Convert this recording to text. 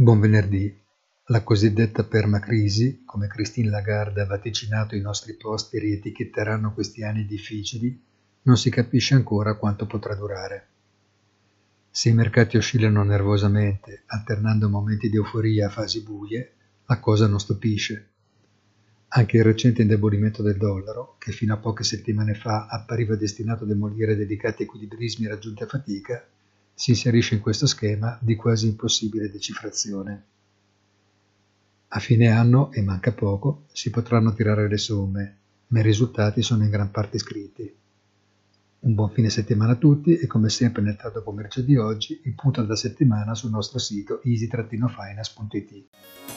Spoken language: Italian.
Buon venerdì. La cosiddetta permacrisi, come Christine Lagarde ha vaticinato i nostri posteri etichetteranno questi anni difficili, non si capisce ancora quanto potrà durare. Se i mercati oscillano nervosamente, alternando momenti di euforia a fasi buie, la cosa non stupisce. Anche il recente indebolimento del dollaro, che fino a poche settimane fa appariva destinato a demolire delicati equilibrismi raggiunti a fatica, si inserisce in questo schema di quasi impossibile decifrazione. A fine anno, e manca poco, si potranno tirare le somme, ma i risultati sono in gran parte scritti. Un buon fine settimana a tutti e come sempre nel tratto commercio di oggi il punto della settimana sul nostro sito easy-finance.it.